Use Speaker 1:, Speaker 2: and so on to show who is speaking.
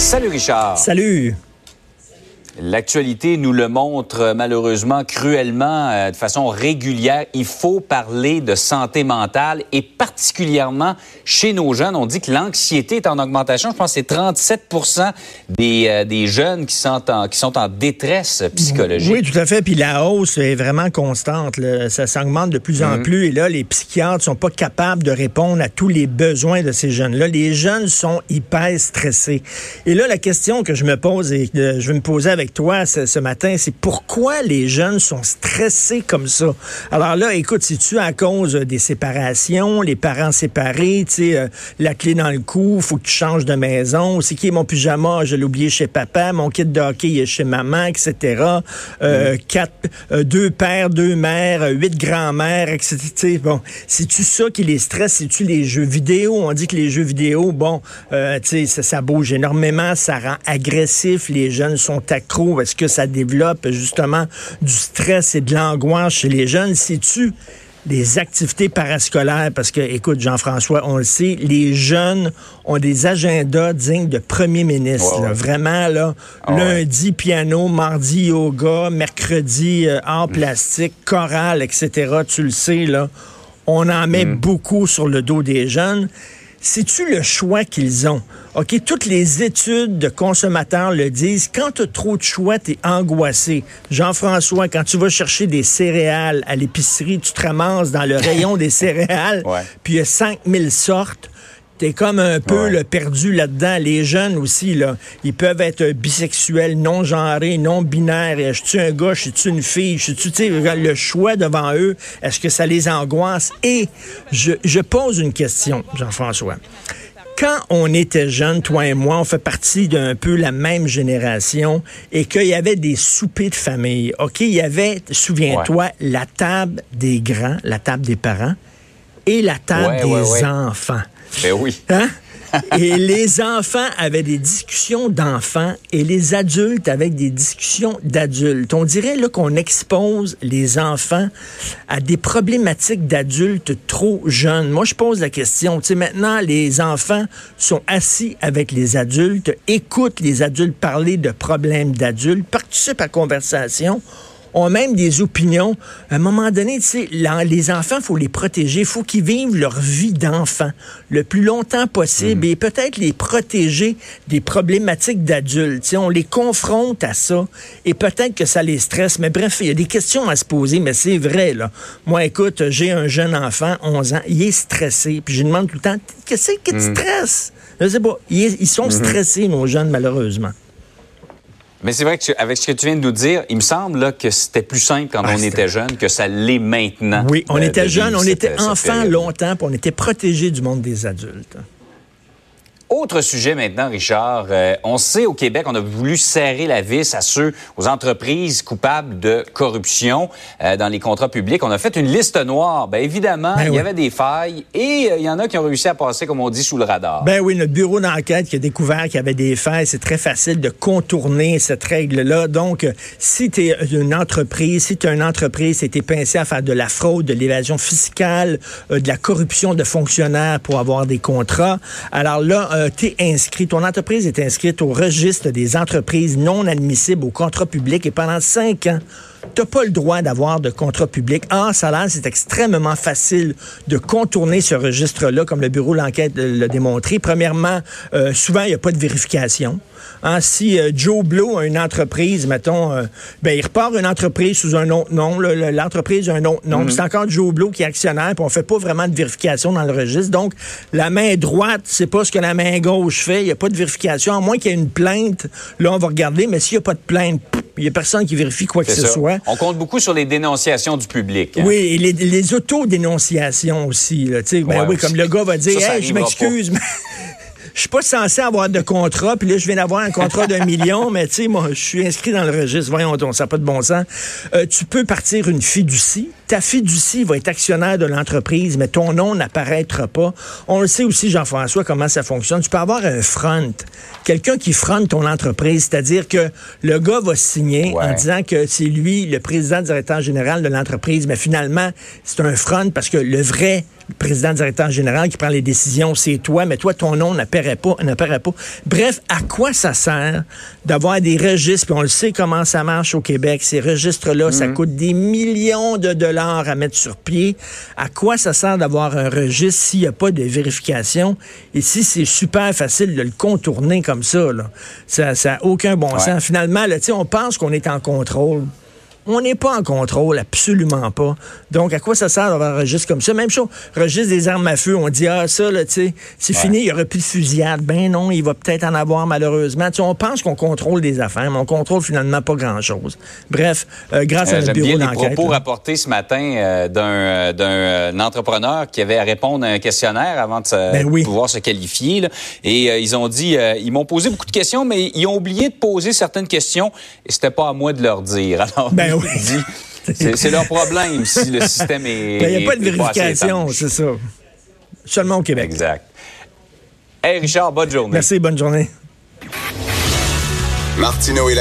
Speaker 1: Salut Richard.
Speaker 2: Salut.
Speaker 1: L'actualité nous le montre malheureusement cruellement, euh, de façon régulière. Il faut parler de santé mentale et particulièrement chez nos jeunes. On dit que l'anxiété est en augmentation. Je pense que c'est 37 des, euh, des jeunes qui sont, en, qui sont en détresse psychologique.
Speaker 2: Oui, tout à fait. Puis la hausse est vraiment constante. là. Ça s'augmente de plus en
Speaker 1: Mhm.
Speaker 2: plus. Et là, les psychiatres sont pas capables de répondre à tous les besoins de ces jeunes-là. Les jeunes sont hyper stressés. Et là, la question que je me pose et que je vais me poser avec toi ce, ce matin, c'est pourquoi les jeunes sont stressés comme ça? Alors là, écoute, c'est-tu à cause des séparations, les parents séparés, tu sais, euh, la clé dans le cou, faut que tu changes de maison, c'est qui est mon pyjama, je l'ai oublié chez papa, mon kit de hockey est chez maman, etc. Euh, quatre, euh, deux pères, deux mères, huit grands-mères, etc. Tu Bon, c'est-tu ça qui les stresse? C'est-tu les jeux vidéo? On dit que les jeux vidéo, bon, tu sais, ça, ça bouge énormément, ça rend agressif, les jeunes sont accros. Est-ce que ça développe justement du stress et de l'angoisse chez les jeunes? C'est-tu les activités parascolaires, parce que, écoute, Jean-François, on le sait, les jeunes ont des agendas dignes de premier ministre. Là. Vraiment, là,
Speaker 1: Ah ouais.
Speaker 2: lundi, piano, mardi, yoga, mercredi, euh, art
Speaker 1: Mm.
Speaker 2: plastique, chorale, etc. Tu le sais, là, on en met
Speaker 1: Mm.
Speaker 2: beaucoup sur le dos des jeunes. C'est-tu le choix qu'ils ont? OK, toutes les études de consommateurs le disent. Quand tu as trop de choix, tu es angoissé. Jean-François, quand tu vas chercher des céréales à l'épicerie, tu te ramasses dans le rayon des céréales,
Speaker 1: Ouais.
Speaker 2: puis il y a 5000 sortes. T'es comme un peu
Speaker 1: Ouais.
Speaker 2: perdu là-dedans. Les jeunes aussi, là, ils peuvent être bisexuels, non-genrés, non-binaires. Je suis un gars, je suis une fille, je suis tu sais, le choix devant eux, est-ce que ça les angoisse? Et je, je pose une question, Jean-François. Quand on était jeunes, toi et moi, on fait partie d'un peu la même génération et qu'il y avait des soupers de famille. OK, il y avait, souviens-toi, la table des grands, la table des parents et la table
Speaker 1: Ouais,
Speaker 2: des
Speaker 1: ouais.
Speaker 2: enfants.
Speaker 1: Ben oui.
Speaker 2: Hein? Et les enfants avaient des discussions d'enfants et les adultes avec des discussions d'adultes. On dirait là qu'on expose les enfants à des problématiques d'adultes trop jeunes. Moi, je pose la question. Tu sais, maintenant, les enfants sont assis avec les adultes, écoutent les adultes parler de problèmes d'adultes, participent à la conversation ont même des opinions. À un moment donné, les enfants, il faut les protéger. Il faut qu'ils vivent leur vie d'enfant le plus longtemps possible et peut-être les protéger des problématiques d'adultes. On les confronte à ça et peut-être que ça les stresse. Mais bref, il y a des questions à se poser, mais c'est vrai, là. Moi, écoute, j'ai un jeune enfant, 11 ans, il est stressé. Puis je lui demande tout le temps, qu'est-ce qui te stresse? Je sais pas. Ils, ils sont stressés, nos jeunes, malheureusement.
Speaker 1: Mais c'est vrai que tu- avec ce que tu viens de nous dire, il me semble là, que c'était plus simple quand
Speaker 2: Ah,
Speaker 1: on était jeune que ça l'est maintenant.
Speaker 2: Oui, on
Speaker 1: de-
Speaker 2: était
Speaker 1: de vivre
Speaker 2: on était enfants
Speaker 1: période.
Speaker 2: longtemps, puis on était protégés du monde des adultes.
Speaker 1: Autre sujet maintenant, Richard. Euh, on sait au Québec, on a voulu serrer la vis à ceux, aux entreprises coupables de corruption euh, dans les contrats publics. On a fait une liste noire. Bien évidemment,
Speaker 2: Ben
Speaker 1: il y avait des failles et euh, il y en a qui ont réussi à passer, comme on dit, sous le radar.
Speaker 2: Ben oui, notre bureau d'enquête qui a découvert qu'il y avait des failles, c'est très facile de contourner cette règle-là. Donc, euh, si tu es une entreprise, si tu es une entreprise et tu pincé à faire de la fraude, de l'évasion fiscale, euh, de la corruption de fonctionnaires pour avoir des contrats, alors là, inscrit, ton entreprise est inscrite au registre des entreprises non admissibles au contrat public et pendant cinq ans, tu n'as pas le droit d'avoir de contrat public. En salaire, c'est extrêmement facile de contourner ce registre-là, comme le bureau de l'enquête l'a démontré. Premièrement, euh, souvent, il n'y a pas de vérification. Hein, si euh, Joe Blow a une entreprise, mettons, euh, ben, il repart une entreprise sous un autre nom, l'entreprise a un autre nom, puis c'est encore Joe Blow qui est actionnaire, puis on fait pas vraiment de vérification dans le registre. Donc, la main droite, c'est pas ce que la main gauche fait, il n'y a pas de vérification, à moins qu'il y ait une plainte, là, on va regarder, mais s'il n'y a pas de plainte, pff, il n'y a personne qui vérifie quoi que ce soit.
Speaker 1: On compte beaucoup sur les dénonciations du public. hein.
Speaker 2: Oui, et les, les autodénonciations aussi. Là, ben
Speaker 1: Ouais,
Speaker 2: oui,
Speaker 1: aussi.
Speaker 2: comme le gars va dire,
Speaker 1: Ça, ça
Speaker 2: hey, je m'excuse, mais je suis pas censé avoir de contrat, puis là, je viens d'avoir un contrat d'un million, mais tu sais, moi, je suis inscrit dans le registre. Voyons donc, ça n'a pas de bon sens. Euh, tu peux partir une fiducie. Ta fiducie va être actionnaire de l'entreprise, mais ton nom n'apparaîtra pas. On le sait aussi, Jean-François, comment ça fonctionne. Tu peux avoir un front, quelqu'un qui fronte ton entreprise, c'est-à-dire que le gars va signer en disant que c'est lui le président directeur général de l'entreprise, mais finalement, c'est un front parce que le vrai président directeur général qui prend les décisions, c'est toi, mais toi, ton nom n'apparaît pas, n'apparaît pas. Bref, à quoi ça sert d'avoir des registres, puis on le sait comment ça marche au Québec, ces registres-là, ça mhm. coûte des millions de dollars à mettre sur pied. À quoi ça sert d'avoir un registre s'il n'y a pas de vérification? Et si c'est super facile de le contourner comme ça, là, ça n'a aucun bon sens. Finalement, là, on pense qu'on est en contrôle. On n'est pas en contrôle, absolument pas. Donc, à quoi ça sert d'avoir un registre comme ça? Même chose, registre des armes à feu, on dit, ah, ça, là, tu sais, c'est fini, il n'y aura plus de fusillade. Ben non, il va peut-être en avoir malheureusement. on pense qu'on contrôle des affaires, mais on contrôle finalement pas grand-chose. Bref, euh, grâce à euh, notre bureau d'enquête.
Speaker 1: les propos rapportés ce matin euh, d'un entrepreneur qui avait à répondre à un questionnaire avant de ben pouvoir se qualifier. Et ils ont dit, ils m'ont posé beaucoup de questions, mais ils ont oublié de poser certaines questions et c'était pas à moi de leur dire. Alors, ben c'est leur problème si le système est.
Speaker 2: Il n'y a pas de vérification, c'est ça. Seulement au Québec.
Speaker 1: Exact. Hey Richard, bonne journée.
Speaker 2: Merci, bonne journée. Martineau et la